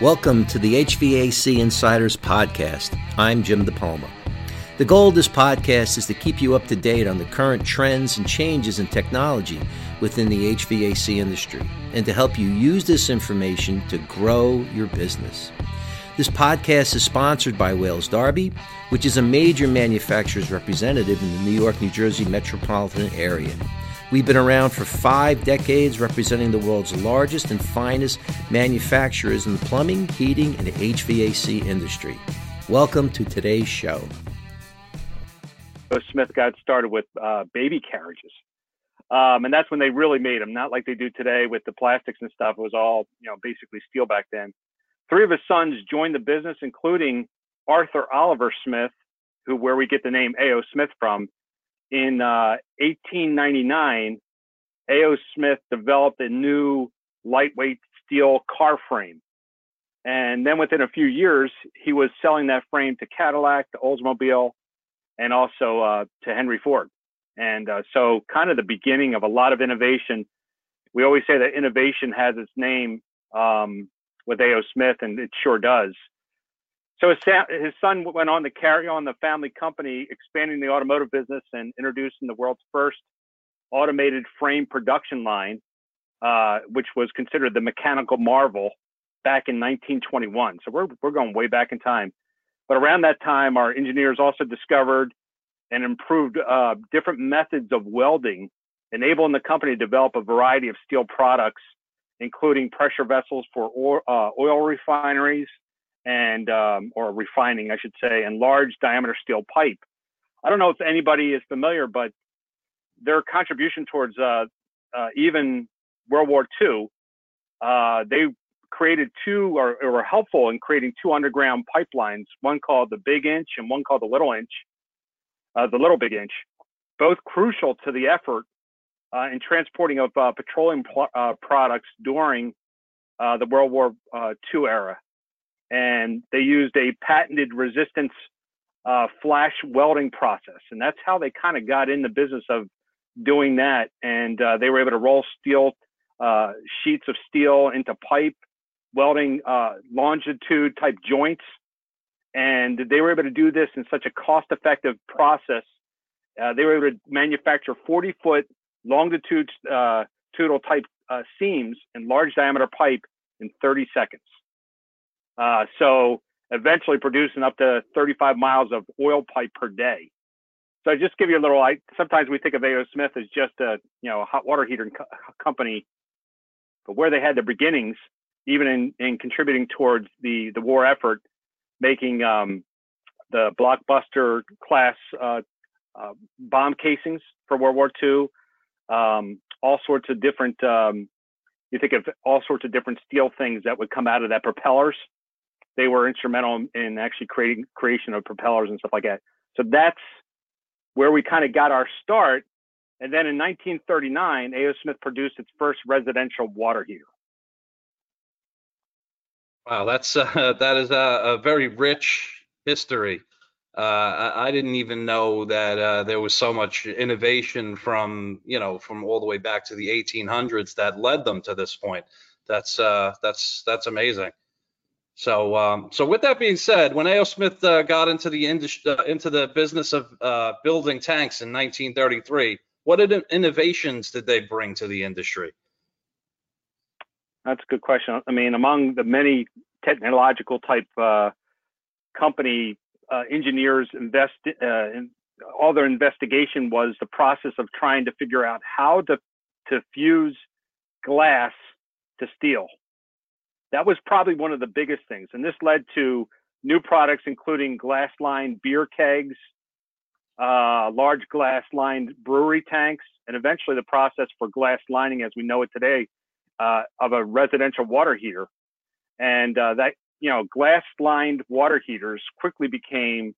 Welcome to the HVAC Insiders Podcast. I'm Jim DePalma. The goal of this podcast is to keep you up to date on the current trends and changes in technology within the HVAC industry and to help you use this information to grow your business. This podcast is sponsored by Wales Darby, which is a major manufacturer's representative in the New York, New Jersey metropolitan area. We've been around for five decades representing the world's largest and finest manufacturers in the plumbing, heating, and HVAC industry. Welcome to today's show. Smith got started with uh, baby carriages. Um, and that's when they really made them, not like they do today with the plastics and stuff. It was all, you know, basically steel back then. Three of his sons joined the business, including Arthur Oliver Smith, who where we get the name A.O. Smith from in uh, 1899, A.O. Smith developed a new lightweight steel car frame. And then within a few years, he was selling that frame to Cadillac, to Oldsmobile, and also uh, to Henry Ford. And uh, so, kind of the beginning of a lot of innovation. We always say that innovation has its name um, with A.O. Smith, and it sure does. So his, his son went on to carry on the family company, expanding the automotive business and introducing the world's first automated frame production line, uh, which was considered the mechanical marvel back in 1921. So we're, we're going way back in time. But around that time, our engineers also discovered and improved uh, different methods of welding, enabling the company to develop a variety of steel products, including pressure vessels for oil, uh, oil refineries, and um, or refining, I should say, and large diameter steel pipe. I don't know if anybody is familiar, but their contribution towards uh, uh, even World War II, uh, they created two or, or, were helpful in creating two underground pipelines, one called the Big Inch and one called the Little Inch, uh, the Little Big Inch, both crucial to the effort uh, in transporting of uh, petroleum pl- products during the World War II era and they used a patented resistance uh, flash welding process, and that's how they kind of got in the business of doing that. And uh, they were able to roll steel uh, sheets of steel into pipe, welding uh, longitude type joints, and they were able to do this in such a cost-effective process. Uh, they were able to manufacture 40 foot longitude uh, type seams and large diameter pipe in 30 seconds. Uh, so eventually producing up to 35 miles of oil pipe per day. So I just give you a little. I sometimes we think of A.O. Smith as just a you know a hot water heater co- company, but where they had their beginnings, even in, in contributing towards the the war effort, making um, the blockbuster class uh, uh, bomb casings for World War II, um, all sorts of different. Um, you think of all sorts of different steel things that would come out of that propellers they were instrumental in actually creating creation of propellers and stuff like that. So that's where we kind of got our start. And then in 1939, A.O. Smith produced its first residential water heater. Wow, that's uh, that is a, a, very rich history. Uh, I, I, didn't even know that uh, there was so much innovation from you know from all the way back to the 1800s that led them to this point. That's uh, that's that's amazing. So, um, so with that being said, when A.O. Smith uh, got into the industry, uh, into the business of uh, building tanks in 1933, what innovations did they bring to the industry? That's a good question. I mean, among the many technological type uh, company uh, engineers invest uh, in, all their investigation was the process of trying to figure out how to to fuse glass to steel that was probably one of the biggest things. And this led to new products, including glass lined beer kegs, uh, large glass lined brewery tanks, and eventually the process for glass lining as we know it today uh, of a residential water heater. And uh, that, you know, glass lined water heaters quickly became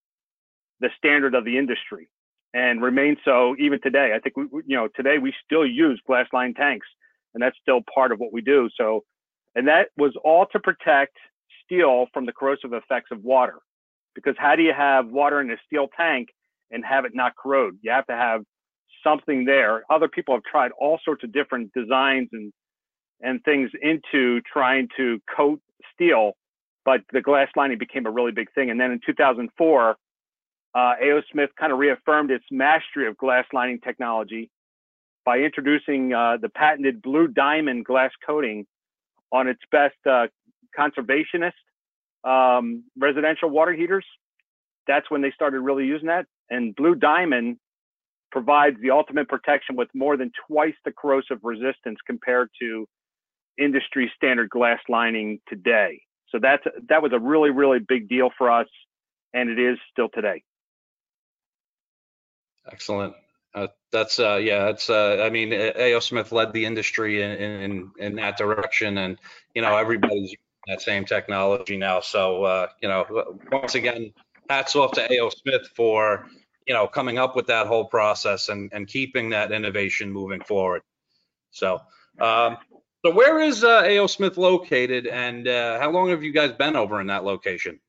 the standard of the industry and remain so even today. I think, we, you know, today we still use glass lined tanks and that's still part of what we do. So and that was all to protect steel from the corrosive effects of water. Because how do you have water in a steel tank and have it not corrode? You have to have something there. Other people have tried all sorts of different designs and and things into trying to coat steel, but the glass lining became a really big thing. And then in 2004, uh, A.O. Smith kind of reaffirmed its mastery of glass lining technology by introducing uh, the patented blue diamond glass coating on its best uh, conservationist um, residential water heaters. That's when they started really using that. And blue diamond provides the ultimate protection with more than twice the corrosive resistance compared to industry standard glass lining today. So that's that was a really really big deal for us, and it is still today. Excellent. That's uh, yeah. It's uh, I mean, A.O. Smith led the industry in, in in that direction, and you know everybody's using that same technology now. So uh, you know, once again, hats off to A.O. Smith for you know coming up with that whole process and and keeping that innovation moving forward. So. Um, so where is uh, A.O. Smith located, and uh, how long have you guys been over in that location?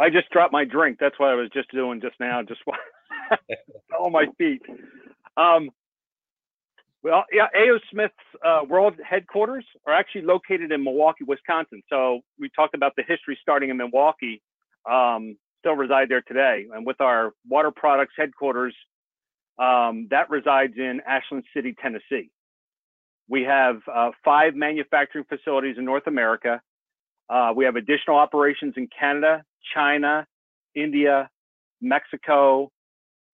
I just dropped my drink. That's what I was just doing just now. Just on my feet. Um, well, yeah, A.O. Smith's uh, world headquarters are actually located in Milwaukee, Wisconsin. So we talked about the history starting in Milwaukee. Um, still reside there today, and with our water products headquarters, um, that resides in Ashland City, Tennessee. We have uh, five manufacturing facilities in North America. Uh, we have additional operations in Canada, China, India, Mexico,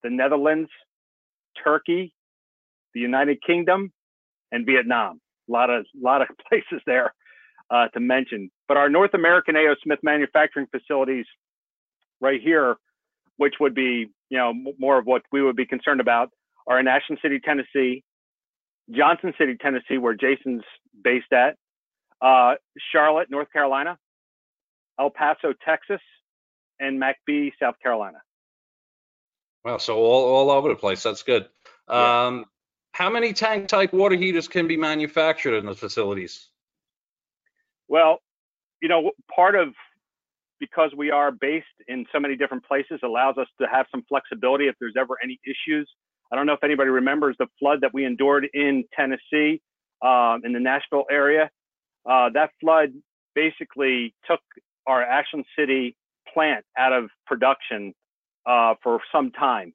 the Netherlands, Turkey, the United Kingdom, and Vietnam. A lot of lot of places there uh, to mention. But our North American A.O. Smith manufacturing facilities, right here, which would be you know more of what we would be concerned about, are in Ashland City, Tennessee, Johnson City, Tennessee, where Jason's based at, uh, Charlotte, North Carolina, El Paso, Texas, and McBee, South Carolina. Well, so all, all over the place. That's good. Yeah. Um, how many tank type water heaters can be manufactured in the facilities? Well, you know, part of because we are based in so many different places allows us to have some flexibility if there's ever any issues I don't know if anybody remembers the flood that we endured in Tennessee, um, in the Nashville area. Uh, that flood basically took our Ashland City plant out of production uh, for some time.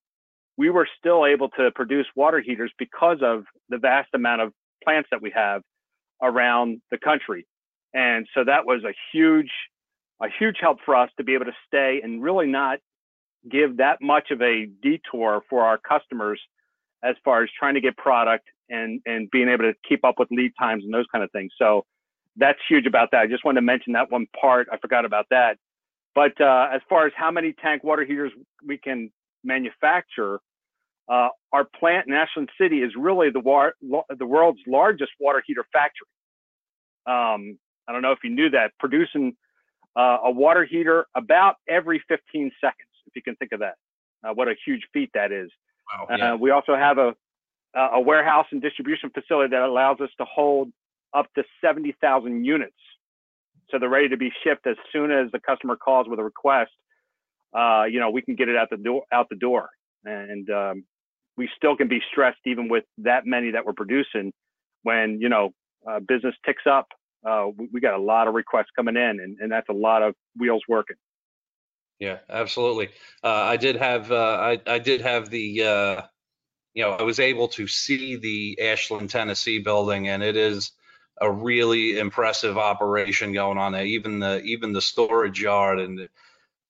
We were still able to produce water heaters because of the vast amount of plants that we have around the country. And so that was a huge, a huge help for us to be able to stay and really not give that much of a detour for our customers as far as trying to get product and and being able to keep up with lead times and those kind of things. So that's huge about that. I just wanted to mention that one part. I forgot about that. But uh, as far as how many tank water heaters we can manufacture, uh, our plant in Ashland City is really the, war- the world's largest water heater factory. Um, I don't know if you knew that, producing uh, a water heater about every 15 seconds if you can think of that. Uh, what a huge feat that is. Wow, yeah. uh, we also have a a warehouse and distribution facility that allows us to hold up to 70,000 units. So they're ready to be shipped as soon as the customer calls with a request. Uh, you know, we can get it out the door, out the door, and um, we still can be stressed even with that many that we're producing. When you know uh, business ticks up, uh, we, we, got a lot of requests coming in, and, and that's a lot of wheels working. Yeah, absolutely. Uh, I did have uh, I, I did have the uh, you know I was able to see the Ashland, Tennessee building, and it is a really impressive operation going on there. Even the even the storage yard and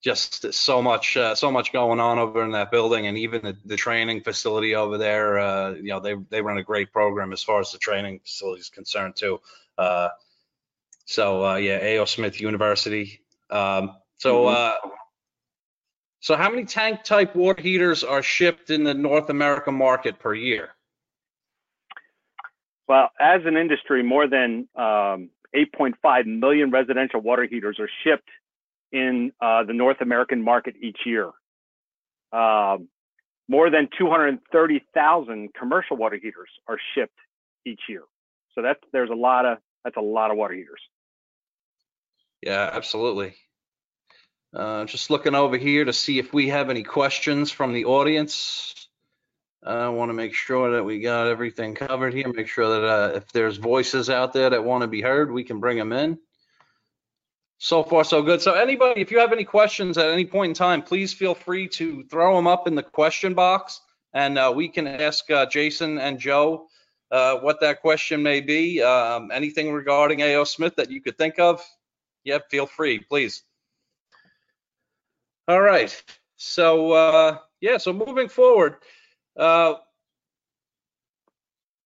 just so much uh, so much going on over in that building, and even the, the training facility over there. Uh, you know they they run a great program as far as the training facility is concerned too. Uh, so yeah, A.O. Smith University. Um, so. Mm-hmm so how many tank type water heaters are shipped in the North America market per year? Well, as an industry, more than um, 8.5 million residential water heaters are shipped in uh, the North American market each year. Um, more than 230,000 commercial water heaters are shipped each year. So that's there's a lot of that's a lot of water heaters. Yeah, absolutely. Uh, just looking over here to see if we have any questions from the audience. I want to make sure that we got everything covered here. Make sure that uh, if there's voices out there that want to be heard, we can bring them in. So far, so good. So anybody, if you have any questions at any point in time, please feel free to throw them up in the question box, and uh, we can ask uh, Jason and Joe uh, what that question may be. Um, anything regarding A.O. Smith that you could think of? Yep, feel free, please. All right. So uh, yeah, so moving forward, uh,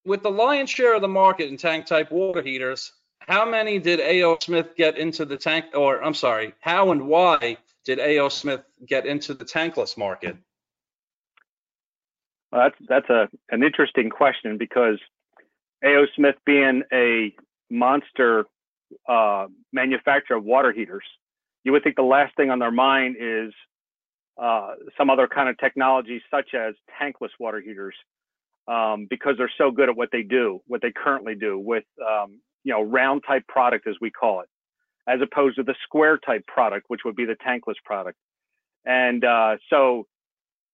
with the lion's share of the market in tank type water heaters, how many did A.O. Smith get into the tank, or I'm sorry, how and why did A.O. Smith get into the tankless market? Well, that's that's a an interesting question because A.O. Smith being a monster uh, manufacturer of water heaters, you would think the last thing on their mind is uh, some other kind of technology such as tankless water heaters um, because they're so good at what they do, what they currently do with um, you know round type product as we call it, as opposed to the square type product, which would be the tankless product. And uh, so,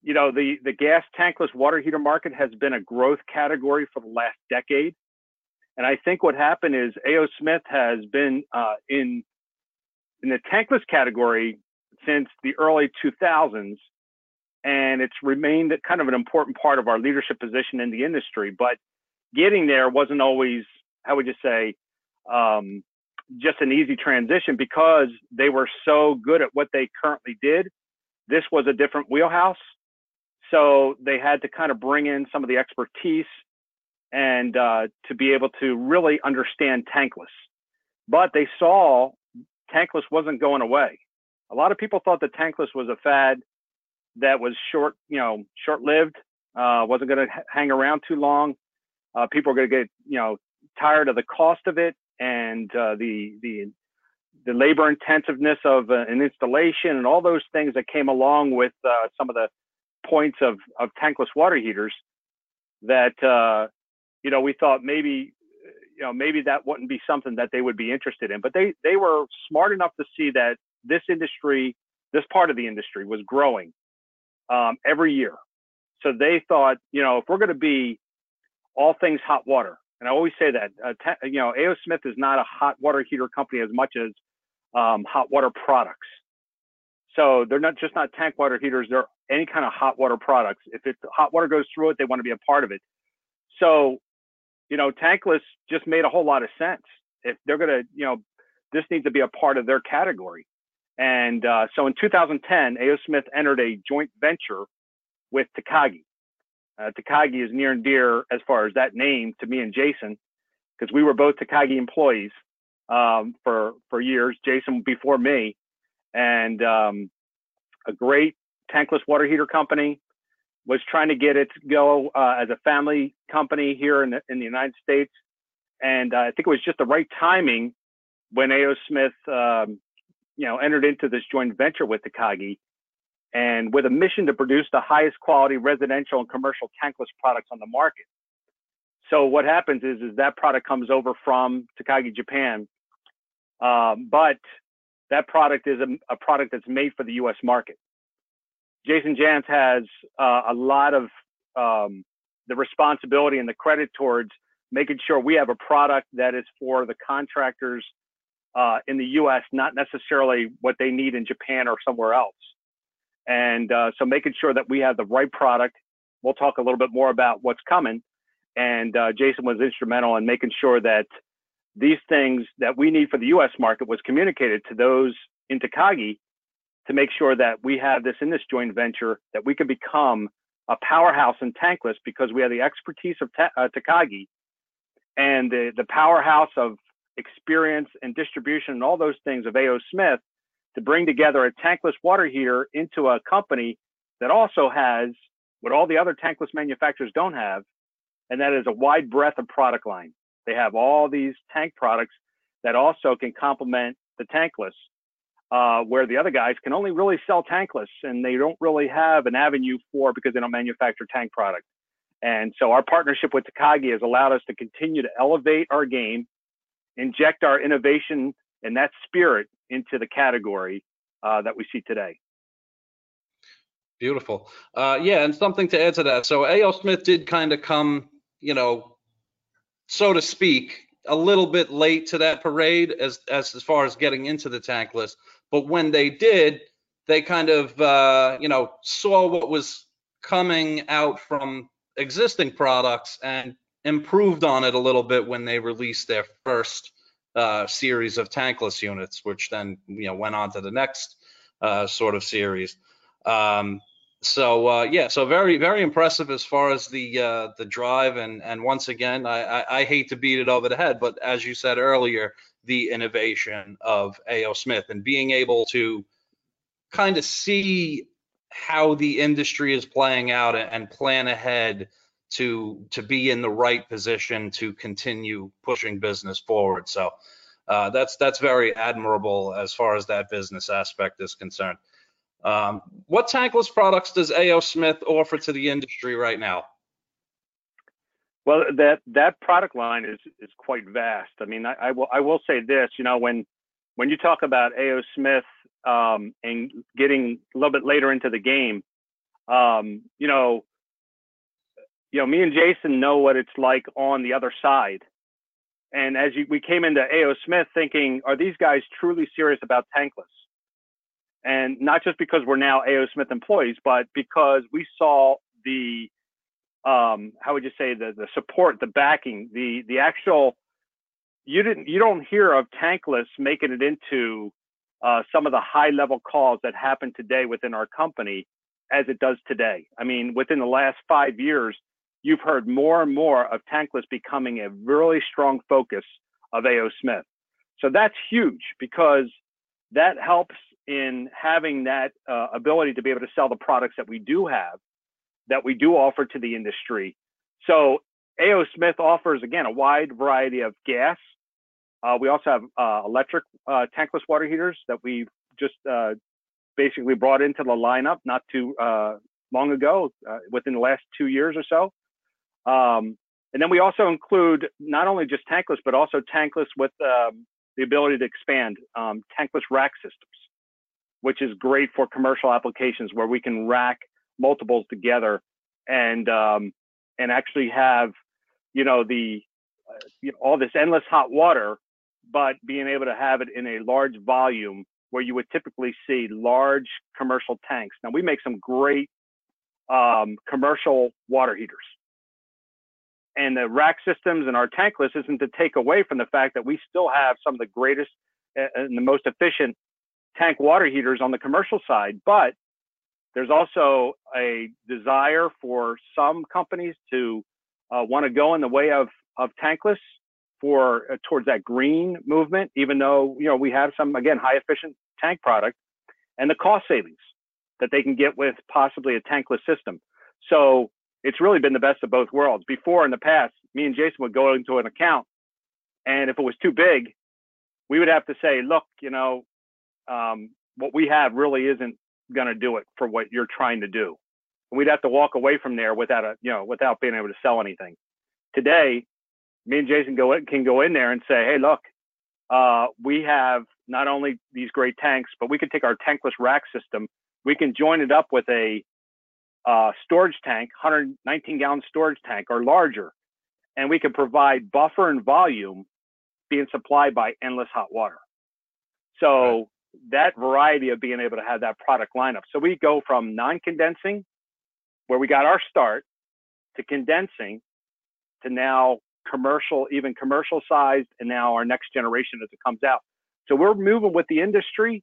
you know, the the gas tankless water heater market has been a growth category for the last decade. And I think what happened is A.O. Smith has been uh, in in the tankless category since the early 2000s, and it's remained kind of an important part of our leadership position in the industry. But getting there wasn't always, how would you say, um, just an easy transition because they were so good at what they currently did. This was a different wheelhouse. So they had to kind of bring in some of the expertise and uh, to be able to really understand tankless. But they saw tankless wasn't going away a lot of people thought that tankless was a fad that was short, you know, short-lived, uh, wasn't going to h- hang around too long. Uh, people were going to get, you know, tired of the cost of it and uh, the the the labor intensiveness of uh, an installation and all those things that came along with uh, some of the points of of tankless water heaters. That uh, you know, we thought maybe you know maybe that wouldn't be something that they would be interested in, but they they were smart enough to see that this industry, this part of the industry was growing um, every year. So they thought, you know, if we're going to be all things hot water, and I always say that, uh, ta- you know, A.O. Smith is not a hot water heater company as much as um, hot water products. So they're not just not tank water heaters; they're any kind of hot water products. If it hot water goes through it, they want to be a part of it. So, you know, tankless just made a whole lot of sense. If they're going to, you know, this needs to be a part of their category. And uh, so in 2010, A.O. Smith entered a joint venture with Takagi. Uh, Takagi is near and dear as far as that name to me and Jason, because we were both Takagi employees um, for for years. Jason before me, and um, a great tankless water heater company. Was trying to get it to go uh, as a family company here in the, in the United States, and uh, I think it was just the right timing when A.O. Smith um, you know, entered into this joint venture with Takagi and with a mission to produce the highest quality residential and commercial tankless products on the market. So what happens is, is that product comes over from Takagi Japan, um, but that product is a, a, product that's made for the U.S. market. Jason Janz has uh, a lot of um, the responsibility and the credit towards making sure we have a product that is for the contractors uh, in the U.S., not necessarily what they need in Japan or somewhere else. And uh, so making sure that we have the right product. We'll talk a little bit more about what's coming. And uh, Jason was instrumental in making sure that these things that we need for the U.S. market was communicated to those in Takagi to make sure that we have this in this joint venture, that we can become a powerhouse in tankless because we have the expertise of ta- uh, Takagi and the, the powerhouse of experience and distribution and all those things of A.O. Smith to bring together a tankless water heater into a company that also has what all the other tankless manufacturers don't have, and that is a wide breadth of product line. They have all these tank products that also can complement the tankless, uh, where the other guys can only really sell tankless and they don't really have an avenue for because they don't manufacture tank product. And so our partnership with Takagi has allowed us to continue to elevate our game inject our innovation and that spirit into the category uh, that we see today. Beautiful. Uh, yeah, and something to add to that. So A.O. Smith did kind of come, you know, so to speak, a little bit late to that parade as as as far as getting into the tankless. But when they did, they kind of uh, you know saw what was coming out from existing products and improved on it a little bit when they released their first uh, series of tankless units, which then you know went on to the next uh, sort of series. Um, so uh, yeah, so very very impressive as far as the uh, the drive and and once again, I, I, I hate to beat it over the head, but as you said earlier, the innovation of A.O. Smith and being able to kind of see how the industry is playing out and plan ahead to to be in the right position to continue pushing business forward. So uh, that's that's very admirable as far as that business aspect is concerned. Um, what tankless products does AO Smith offer to the industry right now? Well, that that product line is is quite vast. I mean, I, I will I will say this. You know, when when you talk about AO Smith um, and getting a little bit later into the game, um, you know, you know, me and Jason know what it's like on the other side. And as you, we came into AO Smith thinking, are these guys truly serious about tankless? And not just because we're now AO Smith employees, but because we saw the, um, how would you say, the, the support, the backing, the, the actual, you didn't, you don't hear of tankless making it into uh, some of the high level calls that happen today within our company as it does today. I mean, within the last five years, you've heard more and more of tankless becoming a really strong focus of AO Smith. So that's huge because that helps in having that uh, ability to be able to sell the products that we do have, that we do offer to the industry. So AO Smith offers again a wide variety of gas. Uh, we also have uh, electric uh, tankless water heaters that we've just uh, basically brought into the lineup not too uh, long ago, within the last two years or so. Um, and then we also include not only just tankless, but also tankless with um, the ability to expand um, tankless rack systems, which is great for commercial applications where we can rack multiples together and um, and actually have you know the uh, you know, all this endless hot water, but being able to have it in a large volume where you would typically see large commercial tanks. Now we make some great um, commercial water heaters and the rack systems and our tankless isn't to take away from the fact that we still have some of the greatest and the most efficient tank water heaters on the commercial side, but there's also a desire for some companies to uh, want to go in the way of of tankless for uh, towards that green movement, even though you know we have some again high efficient tank product and the cost savings that they can get with possibly a tankless system. So it's really been the best of both worlds. Before in the past, me and Jason would go into an account, and if it was too big, we would have to say, look, you know, um, what we have really isn't going to do it for what you're trying to do. And we'd have to walk away from there without a, you know, without being able to sell anything. Today, me and Jason go can go in there and say, hey, look, uh, we have not only these great tanks, but we can take our tankless rack system. We can join it up with a uh, storage tank, 119 gallon storage tank or larger, and we can provide buffer and volume being supplied by endless hot water. So that variety of being able to have that product lineup. So we go from non-condensing, where we got our start, to condensing, to now commercial, even commercial sized, and now our next generation as it comes out. So we're moving with the industry.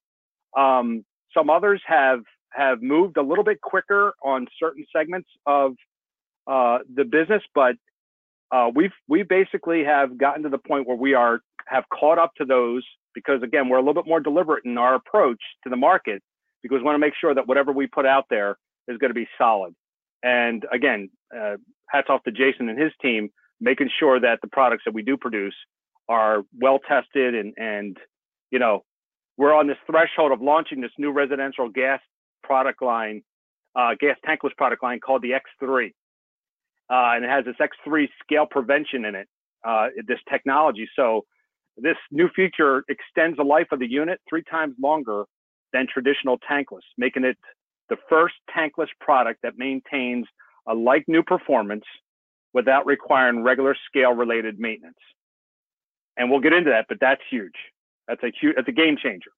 Um, some others have have moved a little bit quicker on certain segments of uh, the business, but uh, we've we basically have gotten to the point where we are have caught up to those because again we're a little bit more deliberate in our approach to the market because we want to make sure that whatever we put out there is going to be solid. And again, uh, hats off to Jason and his team making sure that the products that we do produce are well tested and and you know we're on this threshold of launching this new residential gas product line, uh, gas tankless product line called the X3. Uh, and it has this X3 scale prevention in it, uh, this technology. So this new feature extends the life of the unit three times longer than traditional tankless, making it the first tankless product that maintains a like new performance without requiring regular scale related maintenance. and we'll get into that. But that's huge. That's a huge. That's a game changer.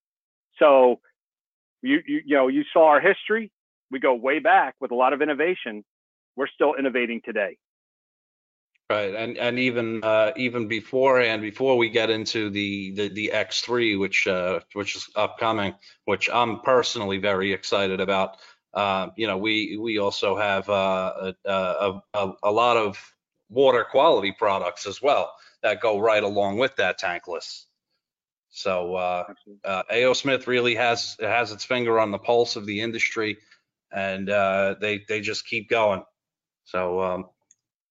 So you you you know you saw our history. We go way back with a lot of innovation. We're still innovating today. Right, and and even uh, even beforehand, before we get into the the, the X3, which uh, which is upcoming, which I'm personally very excited about. Uh, you know, we we also have uh, a, a, a, a lot of water quality products as well that go right along with that tankless. So uh, uh, AO Smith really has has its finger on the pulse of the industry, and uh, they they just keep going. So um,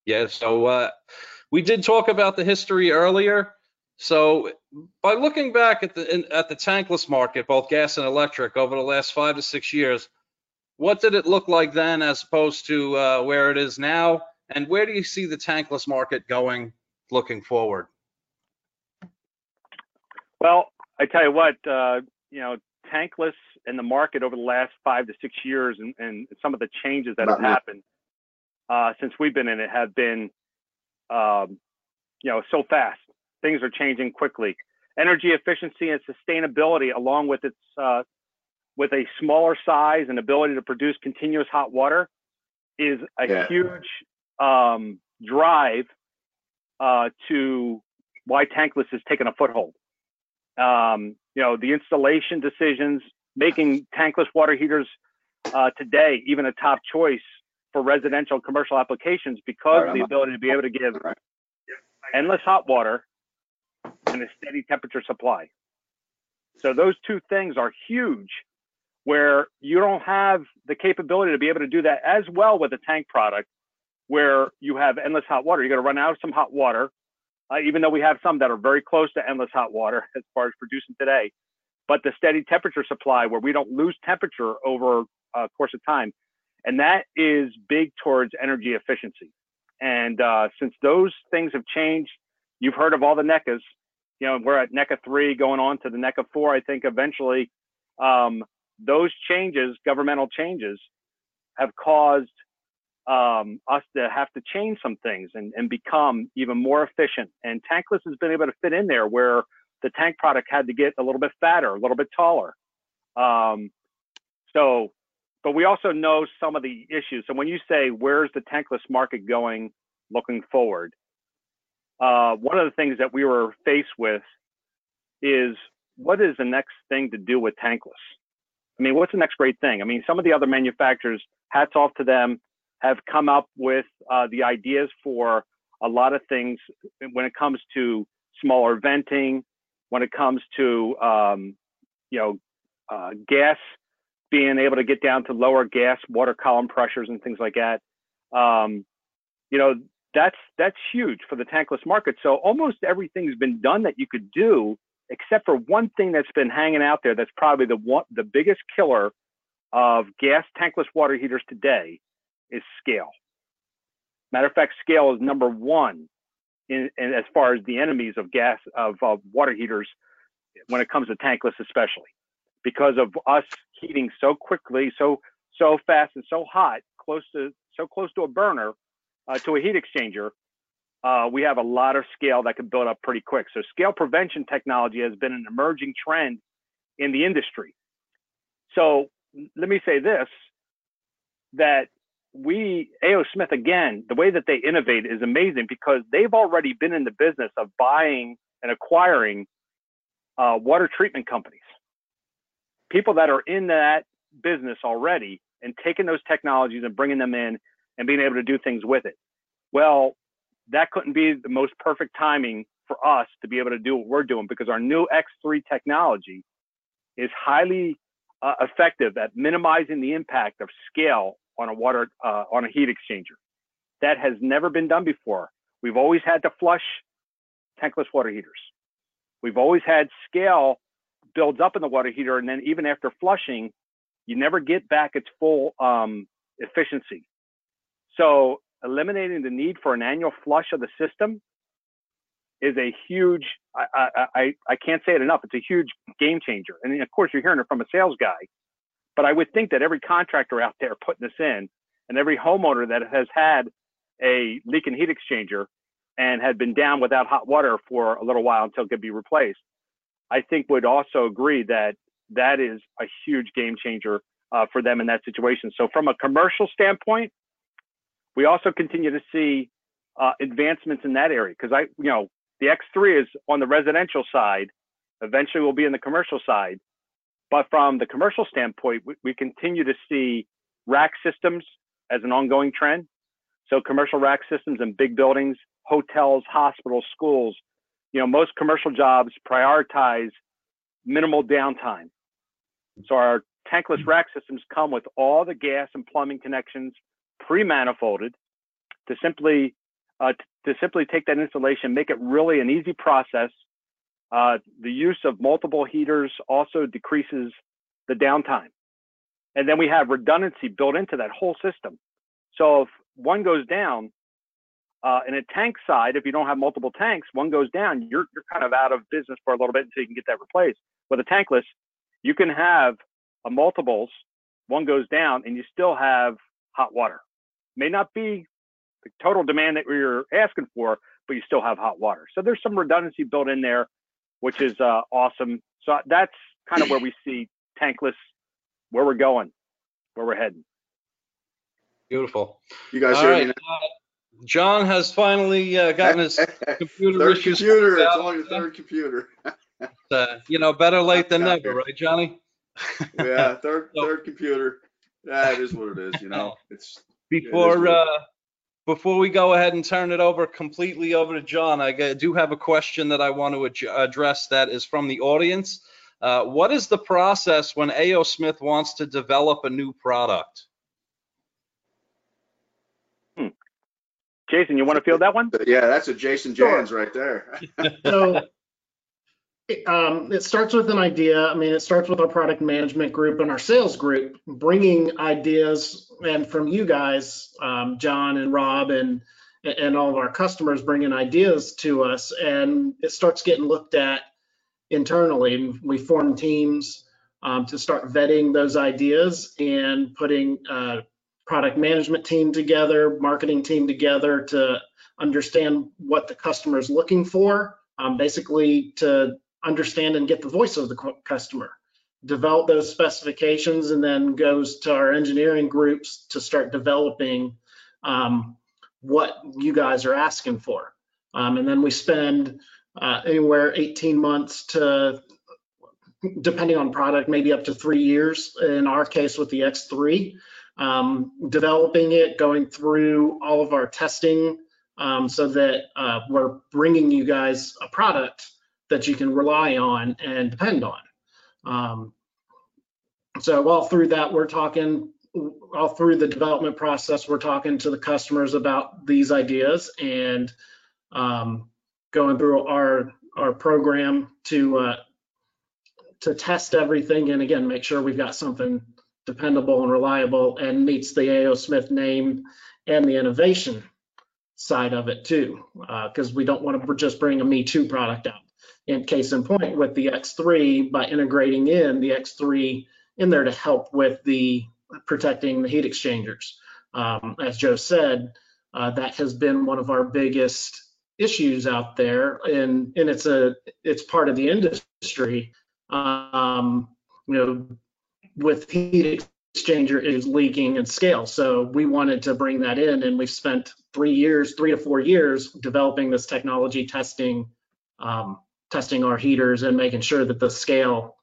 yeah, so uh, we did talk about the history earlier. So by looking back at the in, at the tankless market, both gas and electric, over the last five to six years, what did it look like then as opposed to uh, where it is now? And where do you see the tankless market going looking forward? Well, I tell you what, uh, you know, tankless in the market over the last five to six years and, and some of the changes that have happened uh, since we've been in it have been, um, you know, so fast. Things are changing quickly. Energy efficiency and sustainability, along with its uh, with a smaller size and ability to produce continuous hot water, is a yeah. huge um, drive uh, to why tankless has taken a foothold. Um, you know, the installation decisions, making tankless water heaters uh, today even a top choice for residential commercial applications because right, of the ability to be able to give right. endless hot water and a steady temperature supply. So those two things are huge where you don't have the capability to be able to do that as well with a tank product where you have endless hot water. You're going to run out of some hot water, uh, even though we have some that are very close to endless hot water as far as producing today. But the steady temperature supply where we don't lose temperature over a course of time and that is big towards energy efficiency. And uh, since those things have changed, you've heard of all the NAECAs. You know, we're at NAECA three, going on to the NAECA four. I think eventually um, those changes, governmental changes, have caused um, us to have to change some things and, and become even more efficient. And tankless has been able to fit in there where the tank product had to get a little bit fatter, a little bit taller. Um, so but we also know some of the issues. So when you say where's the tankless market going looking forward, uh, one of the things that we were faced with is what is the next thing to do with tankless? I mean, what's the next great thing? I mean, some of the other manufacturers, hats off to them, have come up with uh, the ideas for a lot of things when it comes to smaller venting, when it comes to um, you know uh, gas being able to get down to lower gas water column pressures and things like that. Um, you know, that's that's huge for the tankless market. So almost everything's been done that you could do, except for one thing that's been hanging out there. That's probably the one, the biggest killer of gas tankless water heaters today is scale. Matter of fact, scale is number one in, in as far as the enemies of gas of, of water heaters when it comes to tankless, especially because of us heating so quickly, so so fast and so hot, close to so close to a burner, uh, to a heat exchanger. Uh, we have a lot of scale that can build up pretty quick. So scale prevention technology has been an emerging trend in the industry. So let me say this: that we AO Smith again, the way that they innovate is amazing because they've already been in the business of buying and acquiring uh, water treatment companies people that are in that business already and taking those technologies and bringing them in and being able to do things with it. Well, that couldn't be the most perfect timing for us to be able to do what we're doing because our new X3 technology is highly uh, effective at minimizing the impact of scale on a water uh, on a heat exchanger. That has never been done before. We've always had to flush tankless water heaters. We've always had scale builds up in the water heater, and then even after flushing, you never get back its full um, efficiency. So eliminating the need for an annual flush of the system is a huge I, I, I, I can't say it enough it's a huge game changer and of course you're hearing it from a sales guy but i would think that every contractor out there putting this in and every homeowner that has had a leak and heat exchanger and had been down without hot water for a little while until it could be replaced, I think would also agree that that is a huge game changer uh, for them in that situation. So from a commercial standpoint, we also continue to see uh, advancements in that area because I, you know, the X3 is on the residential side. Eventually, will be in the commercial side. But from the commercial standpoint, we, we continue to see rack systems as an ongoing trend. So commercial rack systems in big buildings, hotels, hospitals, schools. You know, most commercial jobs prioritize minimal downtime. So our tankless rack systems come with all the gas and plumbing connections pre-manifolded to simply uh, to simply take that installation, make it really an easy process. Uh, the use of multiple heaters also decreases the downtime. And then we have redundancy built into that whole system. So if one goes down, uh, in a tank side, if you don't have multiple tanks, one goes down, you're, you're kind of out of business for a little bit until you can get that replaced. With a tankless, you can have a multiples, one goes down, and you still have hot water. May not be the total demand that you're asking for, but you still have hot water. So there's some redundancy built in there, which is uh, awesome. So that's kind of where we see tankless, where we're going, where we're heading. Beautiful. You guys All hear right, me uh, John has finally uh, gotten his computer Third issues computer, it's out. only the third computer. Uh, you know, better late than never, here. right, Johnny? Yeah, third, So- third computer. Yeah, it is what it is, you know, it's, Before good. Before we go ahead and turn it over completely over to John, I do have a question that I want to ad- address that is from the audience. Uh, what is the process when AO Smith wants to develop a new product? Jason, you want to field that one? yeah, that's a Jason Sure. Right there. So it, um, it starts with an idea. I mean, it starts with our product management group and our sales group bringing ideas, and from you guys, um, John and Rob, and and all of our customers bringing ideas to us, and it starts getting looked at internally. We form teams um, to start vetting those ideas and putting uh, product management team together, marketing team together to understand what the customer is looking for, um, basically to understand and get the voice of the customer, develop those specifications, and then goes to our engineering groups to start developing um, what you guys are asking for. Um, and then we spend uh, anywhere 18 months to, depending on product, maybe up to three years. In our case with the X3, um, developing it, going through all of our testing um, so that uh, we're bringing you guys a product that you can rely on and depend on. Um, so all through that, we're talking, all through the development process, we're talking to the customers about these ideas and um, going through our our program to uh, to test everything and again make sure we've got something dependable and reliable and meets the AO Smith name and the innovation side of it too, because we don't want to just bring a Me Too product out. In case in point, with the X3, by integrating in the X3 in there to help with the protecting the heat exchangers. Um, as Joe said, uh, that has been one of our biggest issues out there, and and it's a it's part of the industry. Um, you know, with heat exchanger is leaking and scale. So we wanted to bring that in, and we've spent three years, three to four years, developing this technology, testing, um, testing our heaters, and making sure that the scale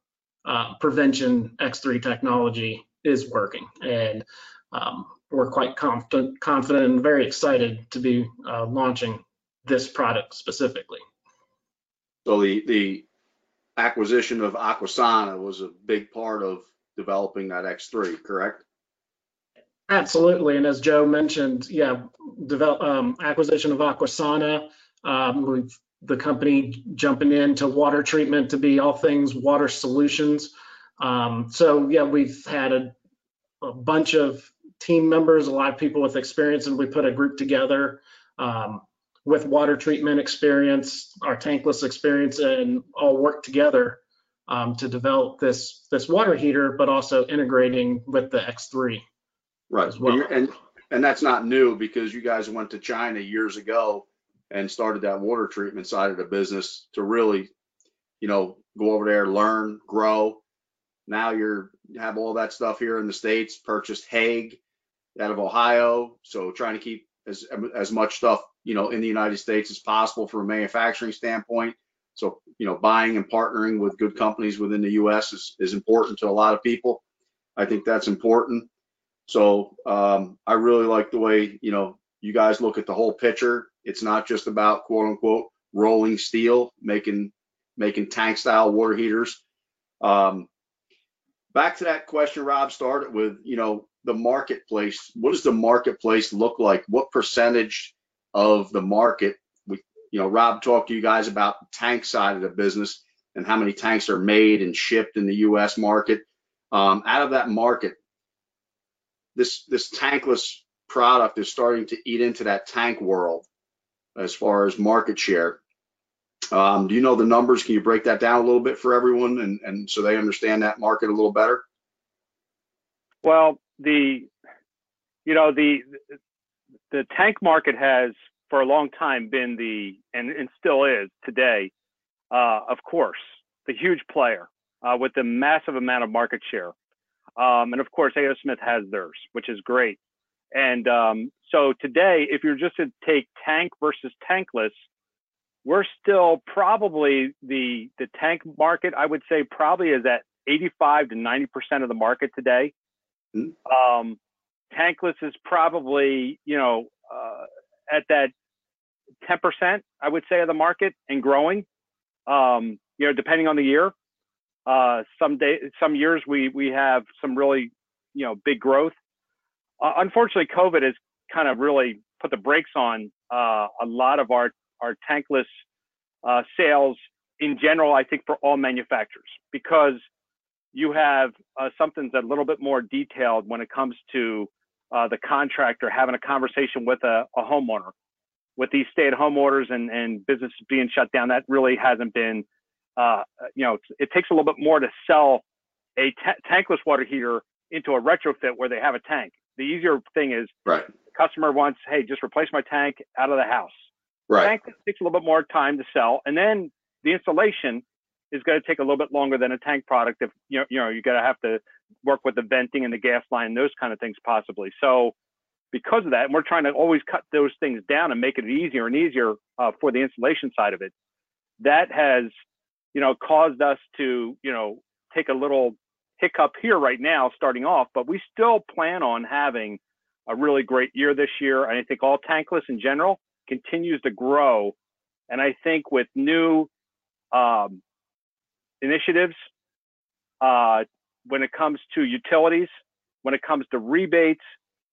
uh, prevention X3 technology is working. And um, we're quite confident, confident, and very excited to be uh, launching this product specifically. So the, the acquisition of Aquasana was a big part of developing that X3, correct? Absolutely, and as Joe mentioned, yeah, develop um, acquisition of Aquasana. Um, we've the company jumping into water treatment to be all things water solutions. Um, so yeah, we've had a, a bunch of team members, a lot of people with experience, and we put a group together um, with water treatment experience, our tankless experience, and all work together um, to develop this this water heater, but also integrating with the X3. Right. Well. And, and, and that's not new because you guys went to China years ago and started that water treatment side of the business to really, you know, go over there, learn, grow. Now you're you have all that stuff here in the states. Purchased Hague out of Ohio, so trying to keep as as much stuff you know in the United States as possible from a manufacturing standpoint. So you know, buying and partnering with good companies within the U.S. is is important to a lot of people. I think that's important. So um, I really like the way you know you guys look at the whole picture. It's not just about quote unquote rolling steel, making making tank style water heaters. Um, back to that question Rob started with, you know, the marketplace. What does the marketplace look like? What percentage of the market? We, you know, Rob talked to you guys about the tank side of the business and how many tanks are made and shipped in the U.S. market. Um, out of that market, this this tankless product is starting to eat into that tank world as far as market share. Um, do you know the numbers? Can you break that down a little bit for everyone and, and so they understand that market a little better? Well, the you know the the tank market has for a long time been the and, and still is today, uh, of course, the huge player uh, with the massive amount of market share. Um, and of course, A.O. Smith has theirs, which is great. And um, so today, if you're just to take tank versus tankless, we're still probably the the tank market. I would say probably is at 85 to 90 percent of the market today. Mm-hmm. Um, tankless is probably you know uh, at that 10 percent I would say of the market and growing. Um, you know, depending on the year. Uh, some day, some years we we have some really you know big growth. Uh, unfortunately, COVID has kind of really put the brakes on uh, a lot of our our tankless uh, sales in general. I think for all manufacturers because you have uh, something that's a little bit more detailed when it comes to uh, the contractor having a conversation with a, a homeowner. With these stay-at-home orders and, and businesses being shut down, that really hasn't been, uh, you know, it takes a little bit more to sell a t- tankless water heater into a retrofit where they have a tank. The easier thing is right. the customer wants, hey, just replace my tank out of the house. Right. Tank takes a little bit more time to sell, and then the installation is going to take a little bit longer than a tank product. If you know, you know, you're going to have to work with the venting and the gas line, and those kind of things possibly. So, because of that, and we're trying to always cut those things down and make it easier and easier uh, for the installation side of it. That has, you know, caused us to, you know, take a little hiccup here right now starting off, but we still plan on having a really great year this year. And I think all tankless in general continues to grow. And I think with new um, initiatives, uh, when it comes to utilities, when it comes to rebates,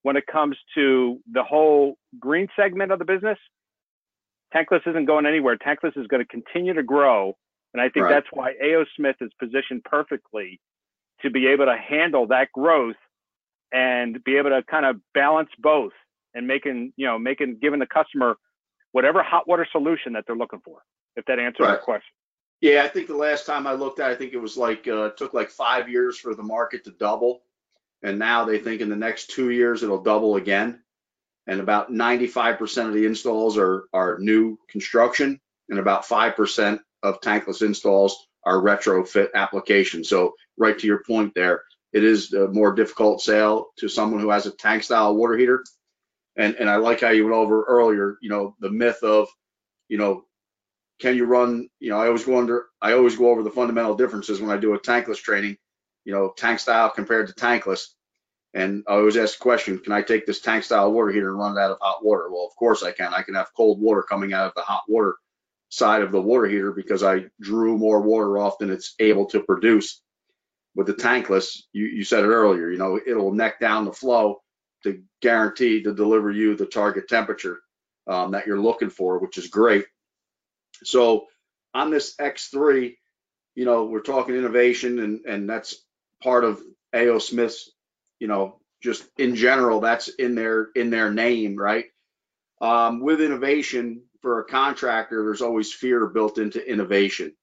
when it comes to the whole green segment of the business, tankless isn't going anywhere. Tankless is going to continue to grow. And I think right. that's why A.O. Smith is positioned perfectly to be able to handle that growth and be able to kind of balance both and making, you know, making, giving the customer whatever hot water solution that they're looking for, if that answers right. your question. Yeah, I think the last time I looked at, it, I think it was like uh, took like five years for the market to double, and now they think in the next two years it'll double again. And about 95% of the installs are are new construction, and about five percent of tankless installs are retrofit application. So right to your point there, it is a more difficult sale to someone who has a tank style water heater. And and I like how you went over earlier, you know, the myth of, you know, can you run, you know, I always go under I always go over the fundamental differences when I do a tankless training, you know, tank style compared to tankless. And I always ask the question, can I take this tank style water heater and run it out of hot water? Well, of course I can. I can have cold water coming out of the hot water side of the water heater because I drew more water off than it's able to produce. With the tankless, you, you said it earlier, you know, it'll neck down the flow to guarantee to deliver you the target temperature um, that you're looking for, which is great. So on this X3, you know, we're talking innovation and, and that's part of AO Smith's, you know, just in general, that's in their in their name, right? Um, with innovation, for a contractor, there's always fear built into innovation.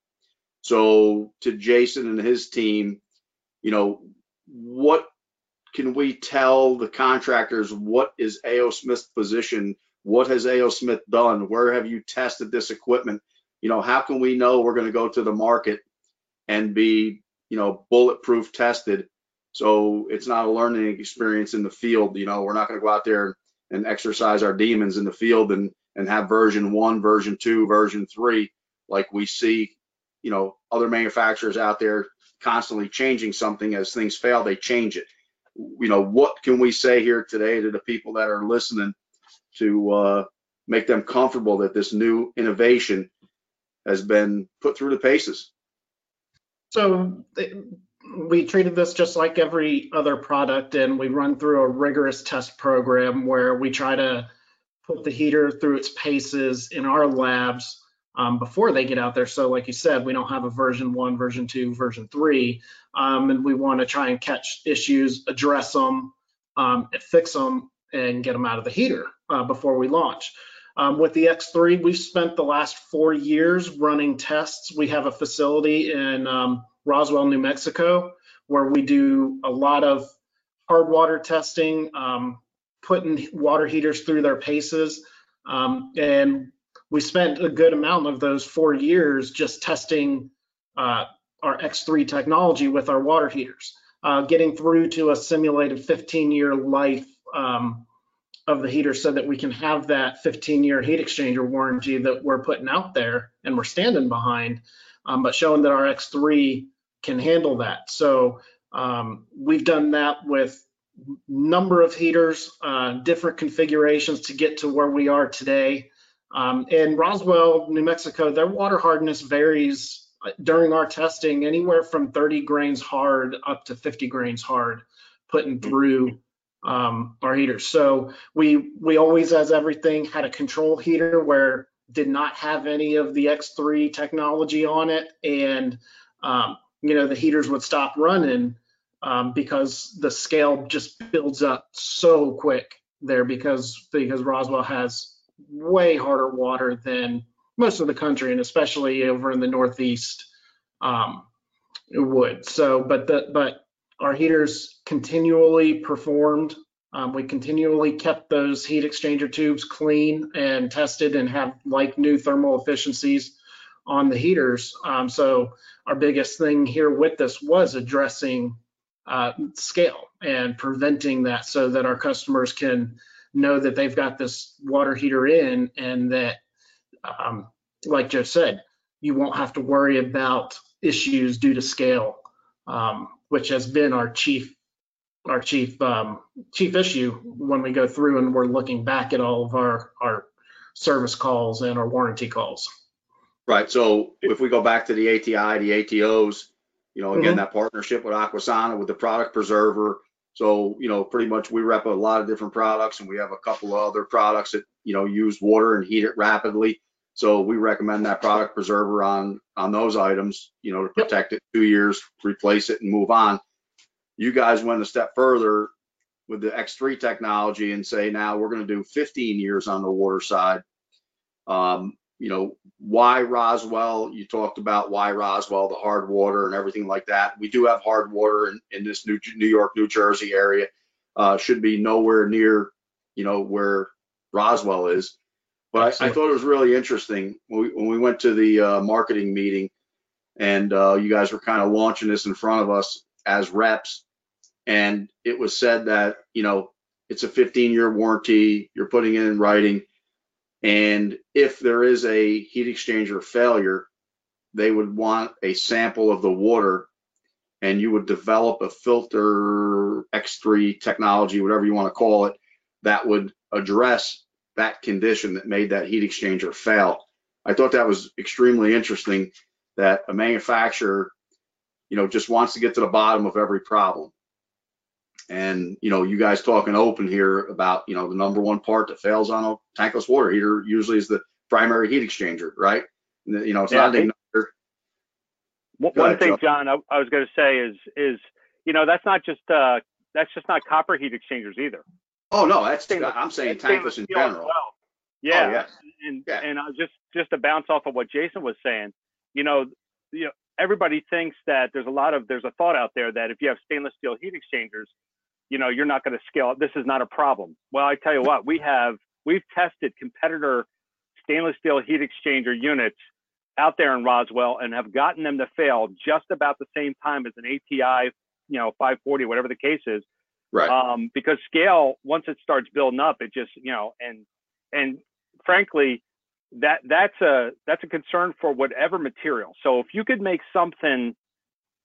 So to Jason and his team, you know, what can we tell the contractors? What is A.O. Smith's position what has A.O. Smith done? Where have you tested this equipment? You know, how can we know we're going to go to the market and be, you know, bulletproof tested? So it's not a learning experience in the field. You know, we're not going to go out there and exercise our demons in the field and and have version one, version two, version three, like we see, you know, other manufacturers out there constantly changing something as things fail, they change it. You know, what can we say here today to the people that are listening to uh, make them comfortable that this new innovation has been put through the paces? So we treated this just like every other product, and we run through a rigorous test program where we try to put the heater through its paces in our labs um, before they get out there. So, like you said, we don't have a version one, version two, version three, um, and we want to try and catch issues, address them, um, fix them, and get them out of the heater uh, before we launch. Um, with the X3, we've spent the last four years running tests. We have a facility in um, Roswell, New Mexico, where we do a lot of hard water testing, um, putting water heaters through their paces. Um, and we spent a good amount of those four years just testing uh, our X3 technology with our water heaters, uh, getting through to a simulated 15 year life um, of the heater so that we can have that 15 year heat exchanger warranty that we're putting out there and we're standing behind, um, but showing that our X3 can handle that. So um, we've done that with number of heaters, uh, different configurations to get to where we are today. Um, in Roswell, New Mexico, their water hardness varies uh, during our testing anywhere from 30 grains hard up to 50 grains hard putting through um, our heaters. So we we always, as everything, had a control heater where did not have any of the X3 technology on it, and um, you know the heaters would stop running um, because the scale just builds up so quick there because because Roswell has way harder water than most of the country and especially over in the northeast um, would. So, but the but our heaters continually performed. Um, we continually kept those heat exchanger tubes clean and tested and have like new thermal efficiencies on the heaters. Um, so our biggest thing here with this was addressing uh, scale and preventing that so that our customers can know that they've got this water heater in and that, um, like Joe said, you won't have to worry about issues due to scale, um, which has been our chief our chief um, chief issue when we go through and we're looking back at all of our our service calls and our warranty calls. Right. So if we go back to the ATI, the ATOs, you know, again, mm-hmm. that partnership with Aquasana with the product preserver. So, you know, pretty much we rep a lot of different products and we have a couple of other products that, you know, use water and heat it rapidly. So we recommend that product preserver on on those items, you know, to protect yep. it two years, replace it and move on. You guys went a step further with the X3 technology and say now we're going to do 15 years on the water side. Um, you know, why Roswell? You talked about why Roswell, the hard water and everything like that. We do have hard water in, in this New, New York, New Jersey area. Uh, should be nowhere near, you know, where Roswell is. But I, I, thought it was really interesting when we, when we went to the uh, marketing meeting and uh, you guys were kind of launching this in front of us as reps. And it was said that, you know, it's a 15 year warranty, you're putting it in writing and if there is a heat exchanger failure, they would want a sample of the water and you would develop a filter X3 technology, whatever you want to call it, that would address that condition that made that heat exchanger fail. I thought that was extremely interesting that a manufacturer, you know, just wants to get to the bottom of every problem. And you know, you guys talking open here about you know the number one part that fails on a tankless water heater usually is the primary heat exchanger, right? You know, it's yeah, not another. One ahead, thing, John, I, I was going to say is is you know that's not just uh that's just not copper heat exchangers either. Oh no, that's stainless, I'm saying tankless in general. Well. Yeah, oh, yeah. and yeah. and uh, just just to bounce off of what Jason was saying, you know, you know, everybody thinks that there's a lot of there's a thought out there that if you have stainless steel heat exchangers, you know, you're not going to scale. This is not a problem. Well, I tell you what, we have we've tested competitor stainless steel heat exchanger units out there in Roswell and have gotten them to fail just about the same time as an ATI, you know, 540, whatever the case is. Right. Um, because scale, once it starts building up, it just, you know, and and frankly, that that's a that's a concern for whatever material. So if you could make something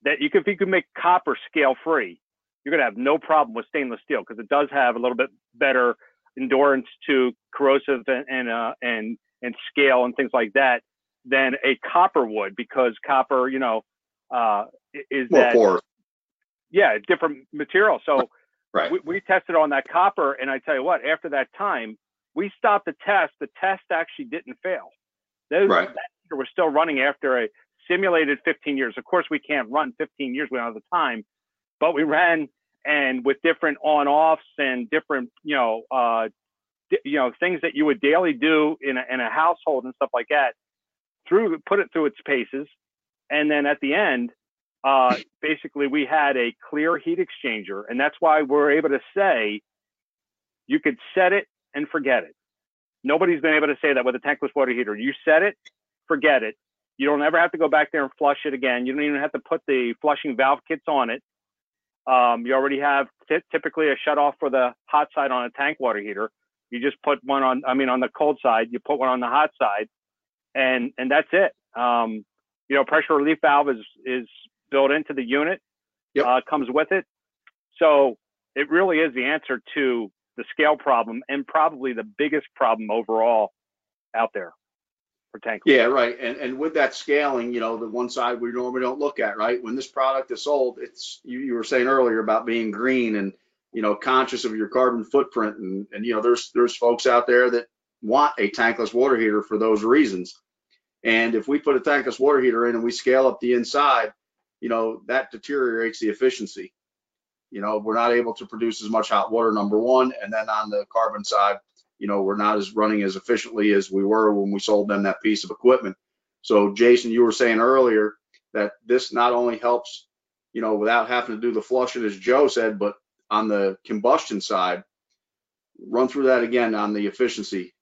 that you could if you could make copper scale free, you're gonna have no problem with stainless steel because it does have a little bit better endurance to corrosive and and uh, and, and scale and things like that than a copper would because copper, you know, uh, is More that yeah different material. So Right. we, we tested on that copper, and I tell you what, after that time, we stopped the test. The test actually didn't fail. Those Right. that heater was still running after a simulated 15 years. Of course, we can't run 15 years. We don't have the time, but we ran and with different on-offs and different, you know, uh, di- you know, things that you would daily do in a, in a household and stuff like that. Through put it through its paces, and then at the end, uh, basically we had a clear heat exchanger, and that's why we're able to say you could set it and forget it. Nobody's been able to say that with a tankless water heater. You set it, forget it. You don't ever have to go back there and flush it again. You don't even have to put the flushing valve kits on it. Um, you already have ty- typically a shut off for the hot side on a tank water heater. You just put one on, I mean, on the cold side, you put one on the hot side, and and that's it. Um, you know, pressure relief valve is is built into the unit. Yep. Uh, comes with it. So it really is the answer to the scale problem and probably the biggest problem overall out there for tank. Yeah, right. And and with that scaling, you know, the one side we normally don't look at, right? When this product is sold, it's you, you were saying earlier about being green and you know conscious of your carbon footprint, and and you know there's there's folks out there that want a tankless water heater for those reasons. And if we put a tankless water heater in and we scale up the inside, you know that deteriorates the efficiency. You know, we're not able to produce as much hot water, number one, and then on the carbon side, you know, we're not as running as efficiently as we were when we sold them that piece of equipment. So Jason, you were saying earlier that this not only helps, you know, without having to do the flushing as Joe said, but on the combustion side, run through that again on the efficiency.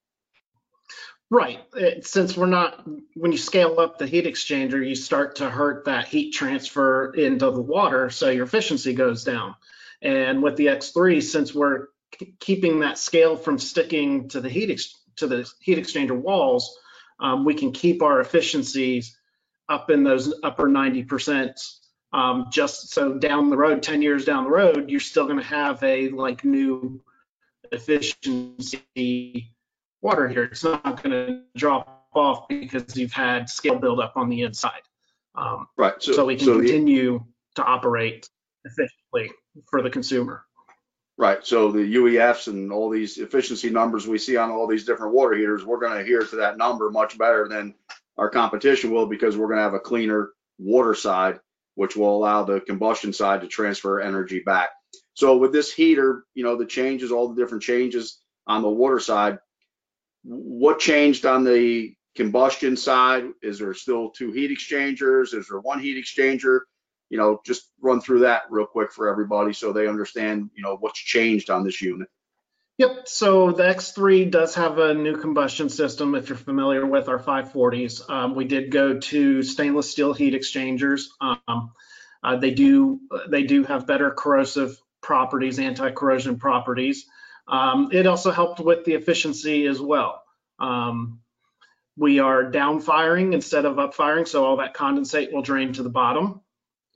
Right. It, since we're not, when you scale up the heat exchanger, you start to hurt that heat transfer into the water, so your efficiency goes down. And with the X3, since we're keeping that scale from sticking to the heat ex, to the heat exchanger walls, um, we can keep our efficiencies up in those upper 90%. Um, just so down the road, 10 years down the road, you're still going to have a like new efficiency water heater. It's not going to drop off because you've had scale buildup on the inside. Um, Right. so, we can the- continue to operate efficiently for the consumer. Right. So the UEFs and all these efficiency numbers we see on all these different water heaters, we're going to adhere to that number much better than our competition will because we're going to have a cleaner water side, which will allow the combustion side to transfer energy back. So with this heater, you know, the changes, all the different changes on the water side, what changed on the combustion side? Is there still two heat exchangers? Is there one heat exchanger? You know, just run through that real quick for everybody so they understand, you know, what's changed on this unit. Yep. So the X3 does have a new combustion system. If you're familiar with our 540s, um, we did go to stainless steel heat exchangers. Um, uh, they do they do have better corrosive properties, anti-corrosion properties. Um, it also helped with the efficiency as well. Um, we are down firing instead of up firing, so all that condensate will drain to the bottom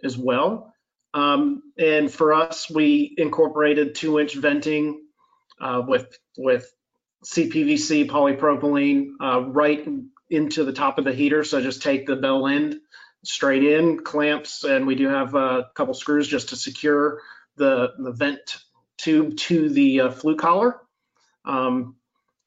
as well. Um, and for us, we incorporated two inch venting uh, with with CPVC polypropylene uh, right into the top of the heater. So just take the bell end straight in, clamps, and we do have a couple screws just to secure the the vent tube to the uh, flue collar. Um,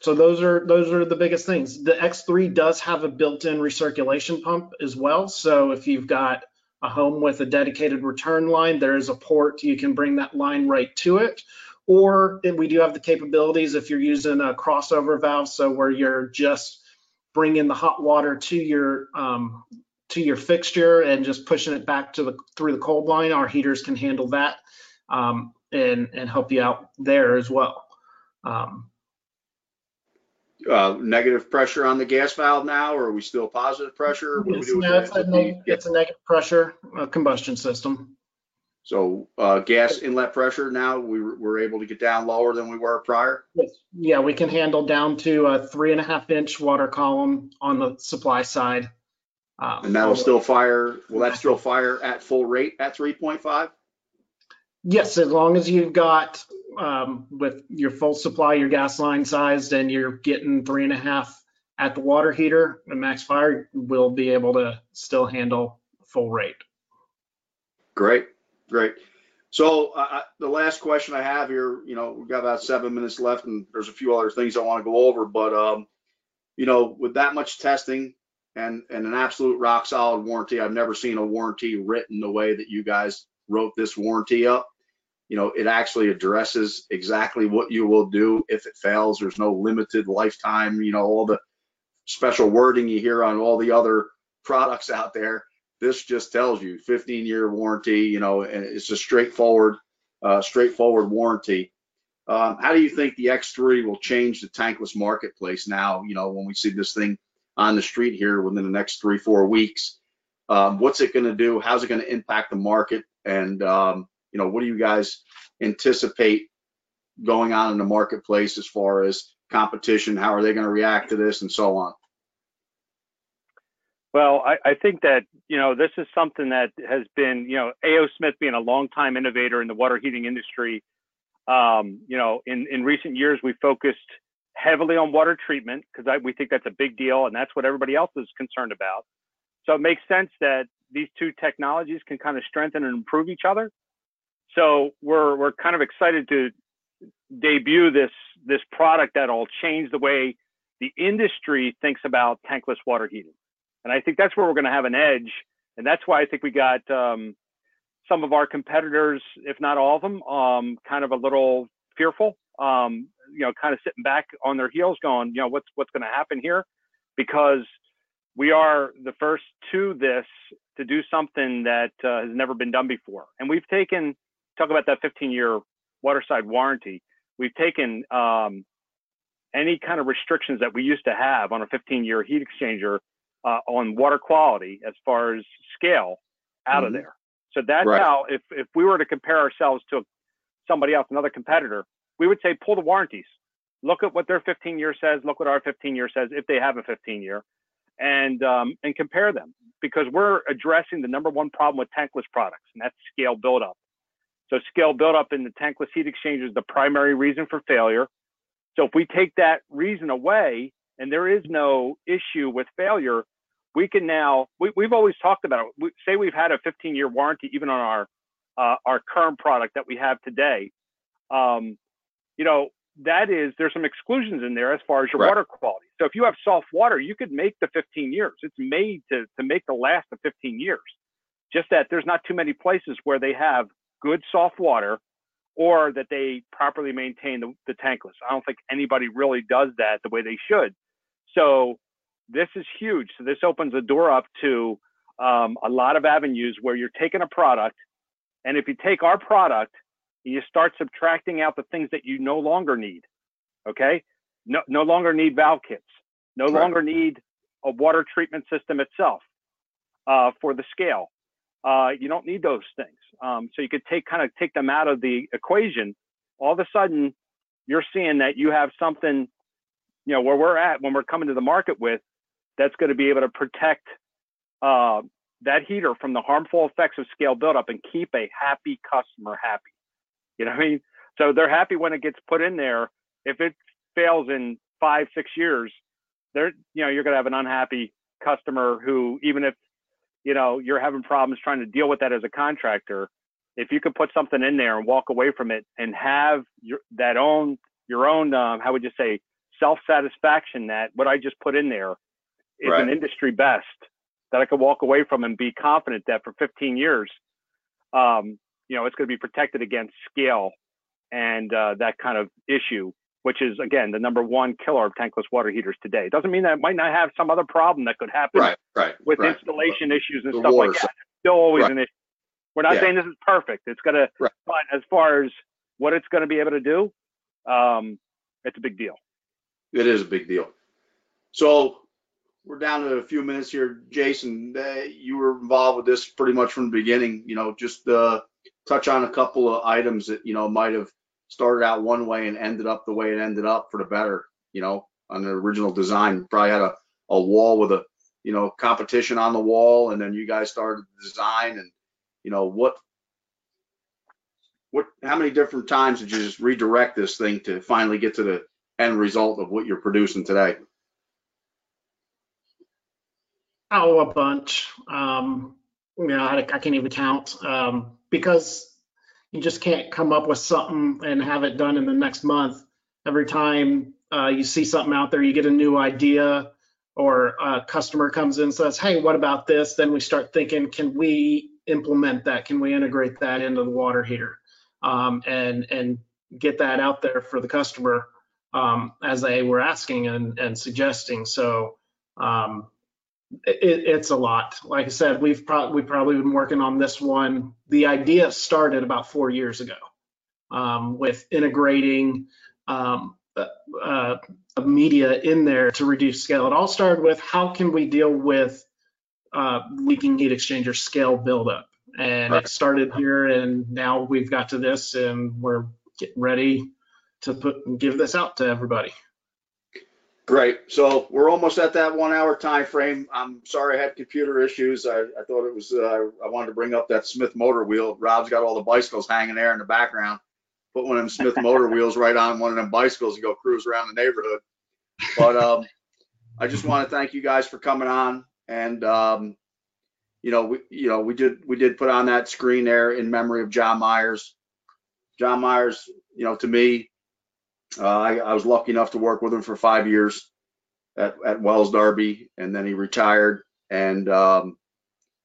so those are those are the biggest things. The X3 does have a built-in recirculation pump as well. So if you've got a home with a dedicated return line, there is a port you can bring that line right to it. Or we do have the capabilities if you're using a crossover valve, so where you're just bringing the hot water to your um, to your fixture and just pushing it back to the through the cold line. Our heaters can handle that um, and and help you out there as well. Um, uh, negative pressure on the gas valve now, or are we still positive pressure? What It's, do no, it's, a neg- it's a negative pressure uh, combustion system. So, uh, gas inlet pressure now, we were, we're able to get down lower than we were prior? Yes. Yeah, we can handle down to a three and a half inch water column on the supply side. Um, And that'll still fire, will that still fire at full rate at three point five? Yes, as long as you've got, um, with your full supply, your gas line sized and you're getting three and a half at the water heater, the max fire will be able to still handle full rate. Great, great. So, uh, uh, the last question I have here, you know, we've got about seven minutes left and there's a few other things I want to go over, but, um, you know, with that much testing and, and an absolute rock solid warranty, I've never seen a warranty written the way that you guys wrote this warranty up. You know, it actually addresses exactly what you will do if it fails. There's no limited lifetime, you know, all the special wording you hear on all the other products out there. This just tells you 15 year warranty you know and it's a straightforward uh, straightforward warranty. Um, how do you think the x3 will change the tankless marketplace now you know when we see this thing on the street here within the next three four weeks? Um, what's it going to do? How's it going to impact the market? And um, you know what do you guys anticipate going on in the marketplace as far as competition how are they going to react to this and so on Well, I, I think that, you know, this is something that has been, you know, A.O. Smith being a longtime innovator in the water heating industry. Um, you know, in, in recent years, we focused heavily on water treatment because we think that's a big deal and that's what everybody else is concerned about. So it makes sense that these two technologies can kind of strengthen and improve each other. So we're, we're kind of excited to debut this, this product that'll change the way the industry thinks about tankless water heating. And I think that's where we're going to have an edge. And that's why I think we got um, some of our competitors, if not all of them, um, kind of a little fearful, um, you know, kind of sitting back on their heels going, you know, what's, what's going to happen here? Because we are the first to this to do something that uh, has never been done before. And we've taken, talk about that 15 year waterside warranty. We've taken um, any kind of restrictions that we used to have on a 15 year heat exchanger uh, on water quality as far as scale out Mhm. of there. So that's Right. how, if, if we were to compare ourselves to somebody else, another competitor, we would say pull the warranties. Look at what their 15 year says. Look what our 15 year says if they have a 15 year, and um, and compare them because we're addressing the number one problem with tankless products, and that's scale buildup. So scale buildup in the tankless heat exchanger is the primary reason for failure. So if we take that reason away, and there is no issue with failure, we can now. We, we've always talked about it. We, say we've had a 15 year warranty even on our uh, our current product that we have today. Um, you know, that is there's some exclusions in there as far as your Right. water quality. So if you have soft water, you could make the 15 years. It's made to to make the last of 15 years. Just that there's not too many places where they have good soft water or that they properly maintain the, the tankless. I don't think anybody really does that the way they should. So this is huge. So this opens the door up to um, a lot of avenues where you're taking a product, and if you take our product and you start subtracting out the things that you no longer need, okay? No, no longer need valve kits, no Right. longer need a water treatment system itself uh, for the scale. Uh, you don't need those things. Um, so you could take kind of take them out of the equation. All of a sudden, you're seeing that you have something, you know, where we're at when we're coming to the market with that's going to be able to protect uh, that heater from the harmful effects of scale buildup and keep a happy customer happy. You know what I mean? So they're happy when it gets put in there. If it fails in five, six years, they're, you know, you're going to have an unhappy customer who, even if, you know, you're having problems trying to deal with that as a contractor, if you could put something in there and walk away from it and have your, that own, your own, um, how would you say, self satisfaction that what I just put in there is Right. an industry best that I could walk away from and be confident that for 15 years, um, you know, it's going to be protected against scale and uh, that kind of issue, which is again the number one killer of tankless water heaters today. It doesn't mean that it might not have some other problem that could happen Right, right. with right. installation issues and The stuff like that. side. Still always an issue. We're not Yeah. saying this is perfect. It's gonna, but as far as what it's going to be able to do, um, it's a big deal. It is a big deal. So we're down to a few minutes here. Jason, uh, you were involved with this pretty much from the beginning. You know, just uh, touch on a couple of items that you know might have started out one way and ended up the way it ended up for the better. You know, on the original design, probably had a, a wall with a you know competition on the wall, and then you guys started the design, and you know what what how many different times did you just redirect this thing to finally get to the end result of what you're producing today? Oh, a bunch. Um, you know, I, I can't even count um, because you just can't come up with something and have it done in the next month. Every time uh, you see something out there, you get a new idea, or a customer comes in and says, "Hey, what about this?" Then we start thinking, "Can we implement that? Can we integrate that into the water heater?" Um, and and get that out there for the customer um, as they were asking and, and suggesting. So um, it, it's a lot. Like I said, we've probably we've probably been working on this one. The idea started about four years ago um, with integrating um, uh, uh, media in there to reduce scale. It all started with how can we deal with uh, leaking heat exchanger scale buildup, and right. it started here, and now we've got to this, and we're getting ready to put give this out to everybody. Great. So we're almost at that one hour time frame. I'm sorry I had computer issues. I, I thought it was, uh, I wanted to bring up that Smith motor wheel. Rob's got all the bicycles hanging there in the background. Put one of them Smith motor wheels right on one of them bicycles and go cruise around the neighborhood. But um, I just want to thank you guys for coming on. And, um, you know, we, you know, we did, we did put on that screen there in memory of John Myers. John Myers, you know, to me, uh, I, I, was lucky enough to work with him for five years at, at Wales-Darby, and then he retired. And um,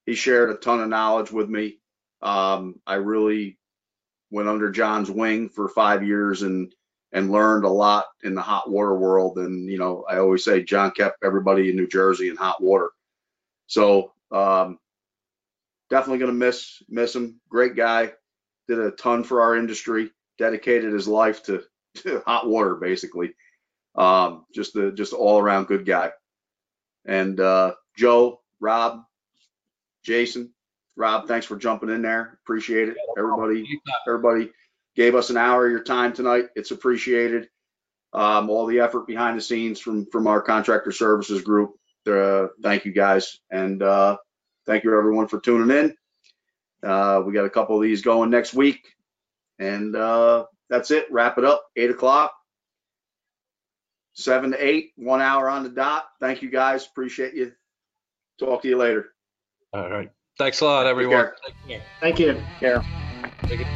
he shared a ton of knowledge with me. Um, I really went under John's wing for five years and and learned a lot in the hot water world. And you know, I always say John kept everybody in New Jersey in hot water. So um, definitely gonna miss miss him. Great guy. Did a ton for our industry. Dedicated his life to hot water basically. Um, just the just all around good guy. And uh, Joe, Rob, Jason, Rob, thanks for jumping in there. Appreciate it. Everybody, everybody gave us an hour of your time tonight. It's appreciated. Um, all the effort behind the scenes from from our contractor services group. Uh, thank you guys, and uh, thank you everyone for tuning in. Uh, we got a couple of these going next week, and uh, that's it. Wrap it up. Eight o'clock. Seven to eight, one hour on the dot. Thank you guys. Appreciate you. Talk to you later. All right. Thanks a lot, everyone. Thank you. Care. Take it.